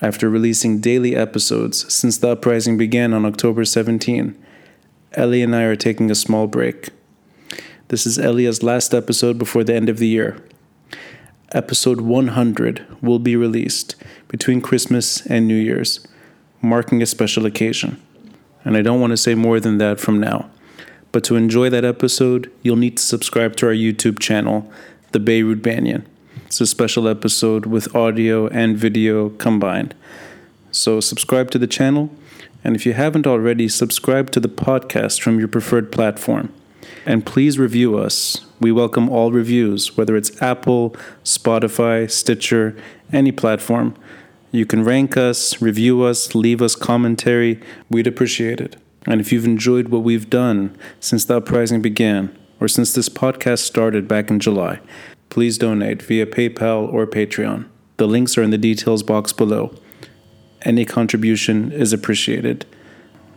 After releasing daily episodes since the uprising began on October 17, Ellie and I are taking a small break. This is Elia's last episode before the end of the year. Episode 100 will be released between Christmas and New Year's, marking a special occasion. And I don't want to say more than that from now. But to enjoy that episode, you'll need to subscribe to our YouTube channel, The Beirut Banyan. It's a special episode with audio and video combined. So subscribe to the channel, and if you haven't already, subscribe to the podcast from your preferred platform. And please review us. We welcome all reviews, whether it's Apple, Spotify, Stitcher, any platform. You can rank us, review us, leave us commentary. We'd appreciate it. And if you've enjoyed what we've done since the uprising began, or since this podcast started back in July, please donate via PayPal or Patreon. The links are in the details box below. Any contribution is appreciated.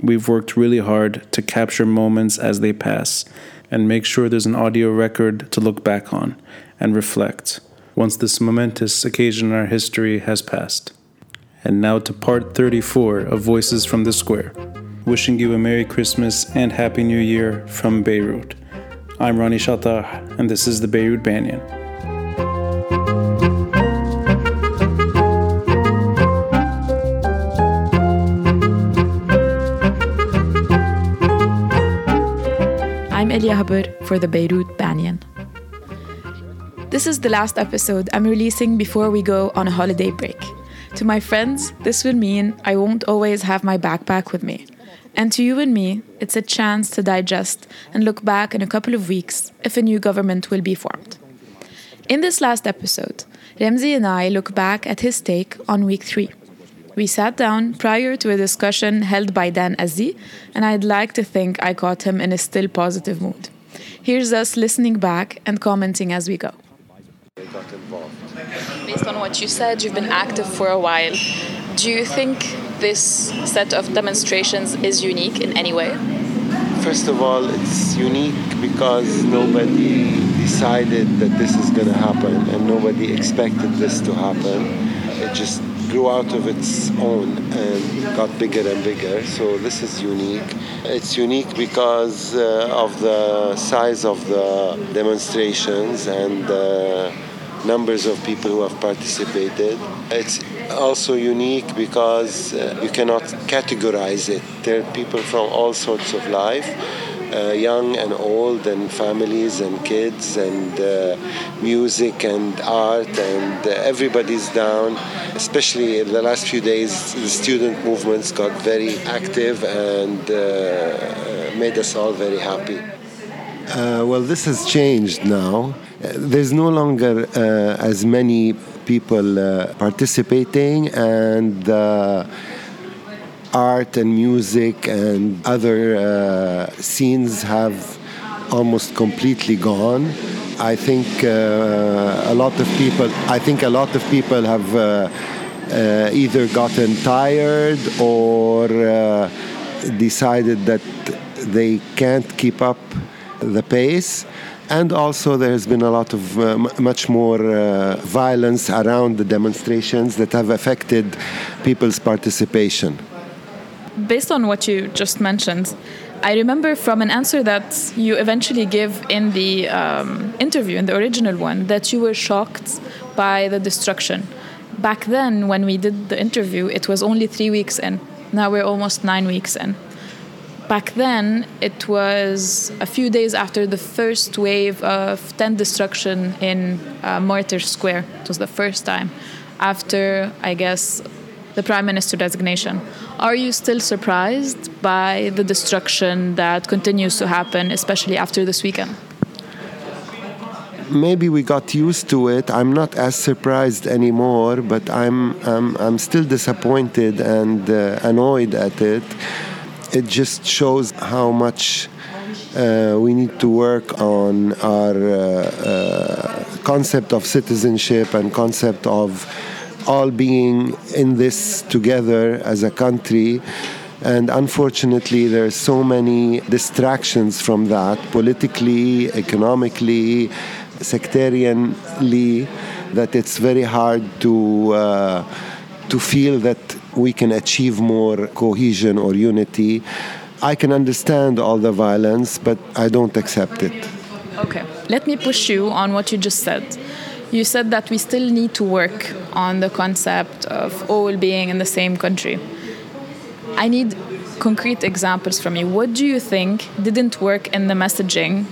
We've worked really hard to capture moments as they pass and make sure there's an audio record to look back on and reflect once this momentous occasion in our history has passed. And now to part 34 of Voices from the Square. Wishing you a Merry Christmas and Happy New Year from Beirut. I'm Ronnie Chatah, and this is the Beirut Banyan. I'm Haber for the Beirut Banyan. This is the last episode I'm releasing before we go on a holiday break. To my friends, this would mean I won't always have my backpack with me. And to you and me, it's a chance to digest and look back in a couple of weeks if a new government will be formed. In this last episode, Ramzi and I look back at his take on week three. We sat down prior to a discussion held by Dan Azzi, and I'd like to think I caught him in a still positive mood. Here's us listening back and commenting as we go. Based on what you said, you've been active for a while. Do you think this set of demonstrations is unique in any way? First of all, it's unique because nobody decided that this is going to happen and nobody expected this to happen. It just grew out of its own and got bigger and bigger. So this is unique. It's unique because uh, of the size of the demonstrations and the numbers of people who have participated. It's also unique because uh, you cannot categorize it. There are people from all sorts of life. Uh, young and old, and families and kids, and uh, music and art, and uh, everybody's down. Especially in the last few days, the student movements got very active and uh, made us all very happy. Uh, well, this has changed now. there's no longer as many people participating, and art and music and other uh, scenes have almost completely gone. I think uh, a lot of people. I think a lot of people have uh, uh either gotten tired or uh, decided that they can't keep up the pace. And also, there has been a lot of uh, much more violence around the demonstrations that have affected people's participation based on what you just mentioned, I remember from an answer that you eventually give in the um, interview, in the original one, that you were shocked by the destruction. Back then, when we did the interview, it was only three weeks in. Now we're almost nine weeks in. Back then, it was a few days after the first wave of tent destruction in uh, Martyr Square. It was the first time after, I guess, the prime minister designation. Are you still surprised by the destruction that continues to happen, especially after this weekend? Maybe we got used to it. I'm not as surprised anymore, but I'm I'm, I'm still disappointed and uh, annoyed at it. It just shows how much uh, we need to work on our uh, uh concept of citizenship and concept of all being in this together as a country. And unfortunately, there are so many distractions from that, politically, economically, sectarianly, that it's very hard to uh, to feel that we can achieve more cohesion or unity. I can understand all the violence, but I don't accept it. Okay, let me push you on what you just said. You said that we still need to work on the concept of all being in the same country. I need concrete examples from you. What do you think didn't work in the messaging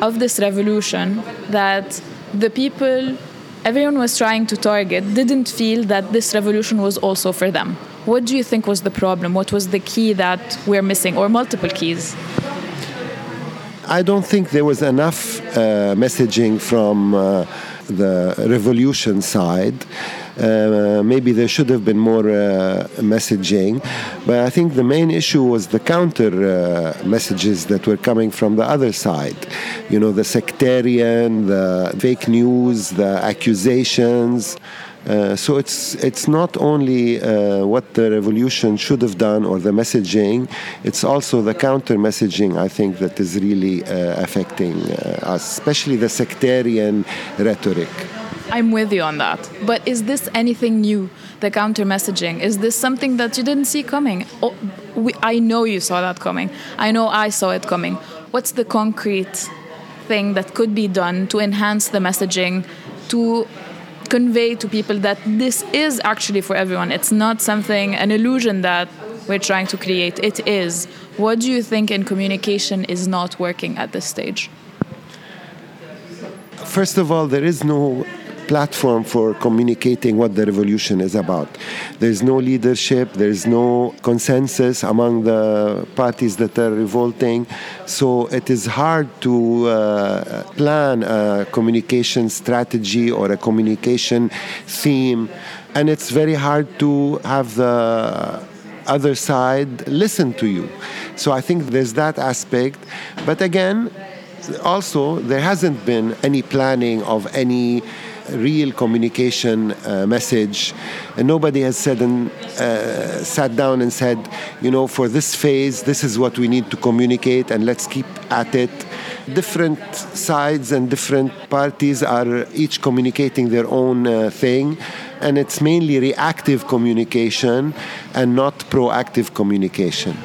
of this revolution that the people everyone was trying to target didn't feel that this revolution was also for them? What do you think was the problem? What was the key that we're missing, or multiple keys? I don't think there was enough uh, messaging from uh, the revolution side. Uh, maybe there should have been more uh, messaging, but I think the main issue was the counter uh, messages that were coming from the other side. You know, the sectarian, the fake news, the accusations. Uh, so it's it's not only uh, what the revolution should have done or the messaging, it's also the counter messaging. I think that is really uh, affecting uh, us, especially the sectarian rhetoric. I'm with you on that. But is this anything new? The counter messaging is this something that you didn't see coming? Oh, we, I know you saw that coming. I know I saw it coming. What's the concrete thing that could be done to enhance the messaging to convey to people that this is actually for everyone. It's not something, an illusion that we're trying to create. It is. What do you think in communication is not working at this stage? First of all, there is no platform for communicating what the revolution is about. There's no leadership, there's no consensus among the parties that are revolting. So it is hard to uh, plan a communication strategy or a communication theme. And it's very hard to have the other side listen to you. So I think there's that aspect. But again, also, there hasn't been any planning of any real communication uh, message. And nobody has said and uh, sat down and said, you know, for this phase, this is what we need to communicate, and let's keep at it. Different sides and different parties are each communicating their own uh, thing, and it's mainly reactive communication and not proactive communication.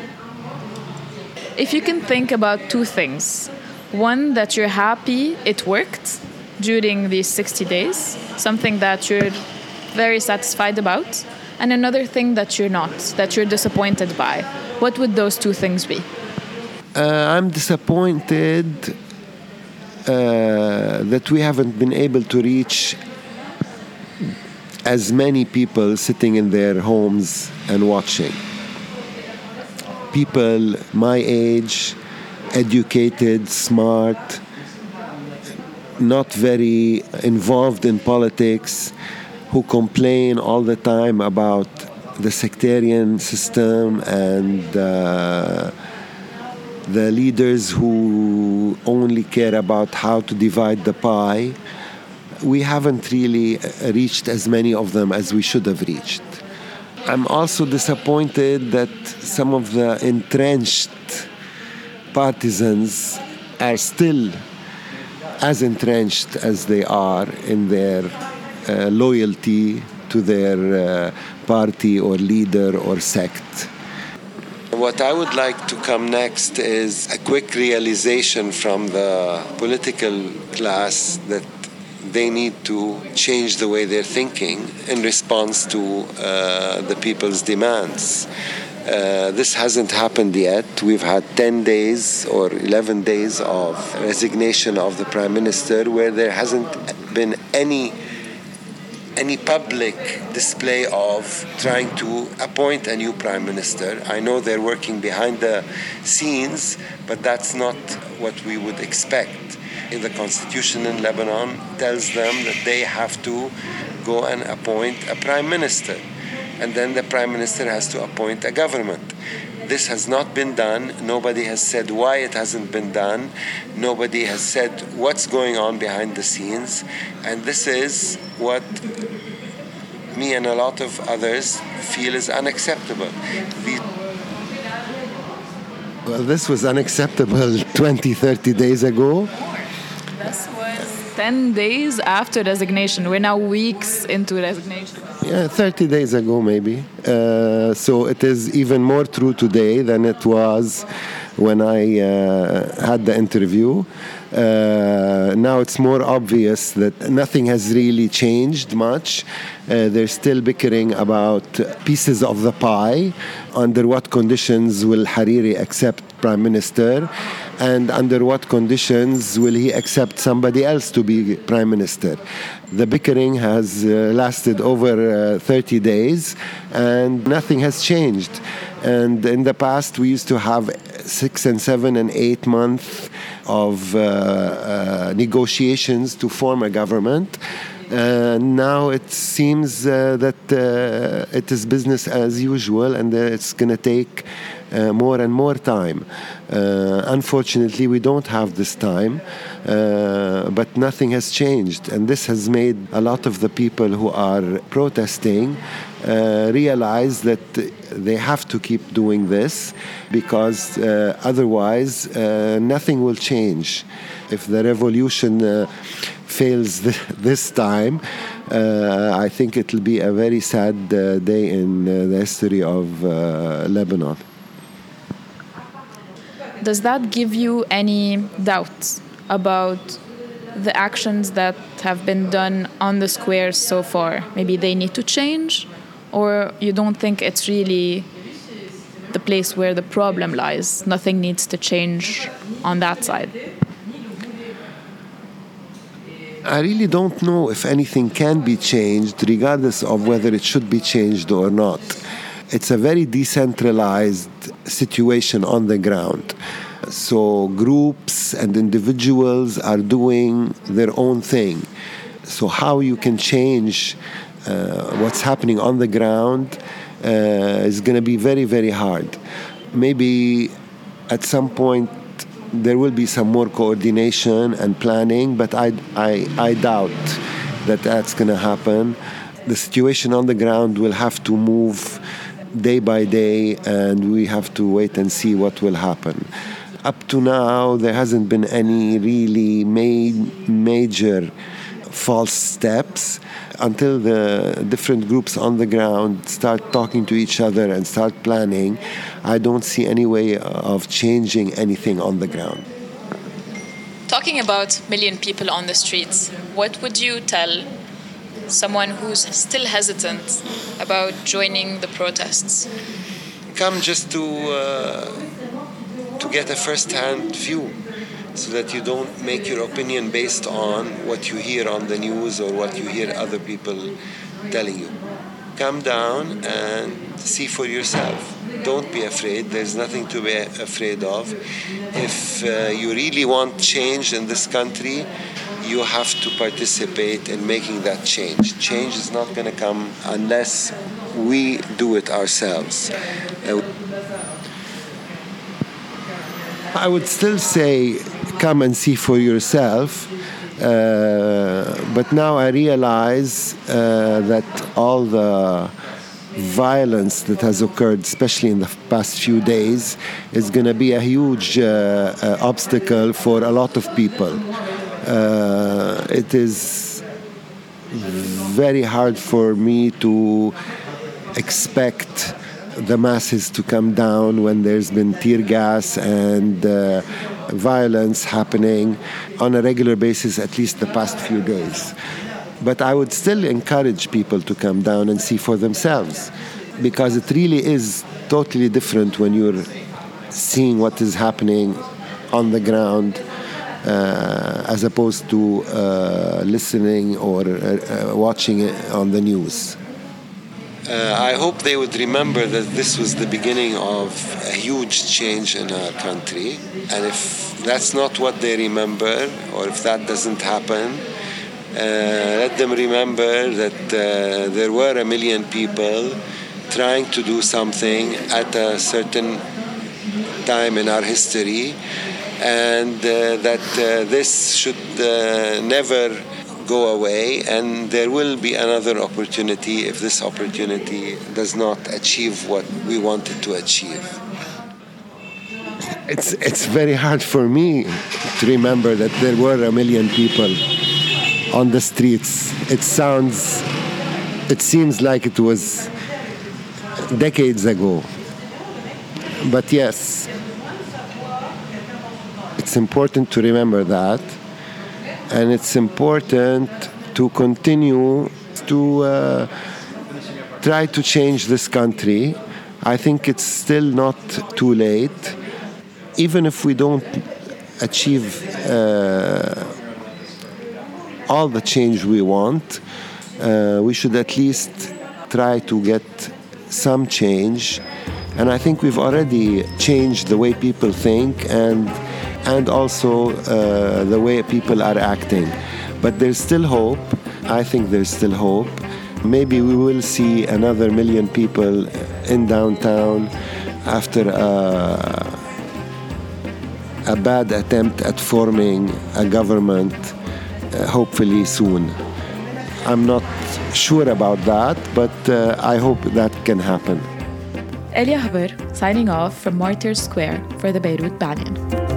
If you can think about two things one, that you're happy it worked, during these 60 days, something that you're very satisfied about, and another thing that you're not, that you're disappointed by. What would those two things be? Uh, I'm disappointed uh, that we haven't been able to reach as many people sitting in their homes and watching. People my age, educated, smart, not very involved in politics, who complain all the time about the sectarian system and uh, the leaders who only care about how to divide the pie. We haven't really uh, reached as many of them as we should have reached. I'm also disappointed that some of the entrenched partisans are still as entrenched as they are in their uh, loyalty to their uh, party or leader or sect. What I would like to come next is a quick realization from the political class that they need to change the way they're thinking in response to uh, the people's demands. Uh, this hasn't happened yet. We've had 10 days or 11 days of resignation of the prime minister where there hasn't been any any public display of trying to appoint a new prime minister. I know they're working behind the scenes, but that's not what we would expect. In the constitution in Lebanon tells them that they have to go and appoint a prime minister and then the prime minister has to appoint a government. This has not been done. Nobody has said why it hasn't been done. Nobody has said what's going on behind the scenes. And this is what me and a lot of others feel is unacceptable. These well, this was unacceptable 20, 30 days ago. This was 10 days after resignation. We're now weeks into resignation. Yeah, 30 days ago, maybe. Uh, so it is even more true today than it was when I uh, had the interview. Uh, now it's more obvious that nothing has really changed much. Uh, they're still bickering about pieces of the pie. Under what conditions will Hariri accept prime minister? And under what conditions will he accept somebody else to be prime minister? The bickering has uh, lasted over uh, 30 days and nothing has changed. And in the past, we used to have six and seven and eight months of uh, uh, negotiations to form a government. Uh, now it seems uh, that uh, it is business as usual and it's going to take uh, more and more time. unfortunately, we don't have this time, but nothing has changed. And this has made a lot of the people who are protesting uh, realize that they have to keep doing this because uh, otherwise uh, nothing will change. If the revolution uh, fails th- this time, uh, I think it will be a very sad day in the history of Lebanon. Does that give you any doubts about the actions that have been done on the squares so far? Maybe they need to change? Or you don't think it's really the place where the problem lies? Nothing needs to change on that side. I really don't know if anything can be changed, regardless of whether it should be changed or not. It's a very decentralized situation on the ground. So, groups and individuals are doing their own thing. So, how you can change what's happening on the ground uh, is going to be very, very hard. Maybe at some point there will be some more coordination and planning, but I, I, I doubt that that's going to happen. The situation on the ground will have to move day by day, and we have to wait and see what will happen. Up to now, there hasn't been any really ma- major false steps until the different groups on the ground start talking to each other and start planning, I don't see any way of changing anything on the ground. Talking about million people on the streets, what would you tell someone who's still hesitant about joining the protests? Come just to uh, to get a first-hand view so that you don't make your opinion based on what you hear on the news or what you hear other people telling you. Come down and see for yourself. Don't be afraid. There's nothing to be afraid of. If uh, you really want change in this country, you have to participate in making that change. Change is not going to come unless we do it ourselves. Uh, I would still say come and see for yourself. Uh, but now I realize uh, that all the violence that has occurred, especially in the past few days, is going to be a huge uh, uh, obstacle for a lot of people. Uh, it is very hard for me to expect the masses to come down when there's been tear gas and uh, violence happening on a regular basis, at least the past few days. But I would still encourage people to come down and see for themselves because it really is totally different when you're seeing what is happening on the ground uh, as opposed to uh, listening or uh, uh watching on the news. Uh, I hope they would remember that this was the beginning of a huge change in our country. And if that's not what they remember, or if that doesn't happen, uh, let them remember that uh, there were a million people trying to do something at a certain time in our history, and uh, that uh, this should uh, never go away, and there will be another opportunity if this opportunity does not achieve what we wanted to achieve. It's, it's very hard for me to remember that there were a million people on the streets. It sounds it seems like it was decades ago. But yes, it's important to remember that, and it's important to continue to uh, try to change this country. I think it's still not too late, even if we don't achieve uh, all the change we want. Uh, we should at least try to get some change. And I think we've already changed the way people think and and also uh, the way people are acting. But there's still hope. I think there's still hope. Maybe we will see another million people in downtown after a, a bad attempt at forming a government, uh, hopefully soon. I'm not sure about that, but uh, I hope that can happen. Elia Haber signing off from Martyrs Square for the Beirut Banyan.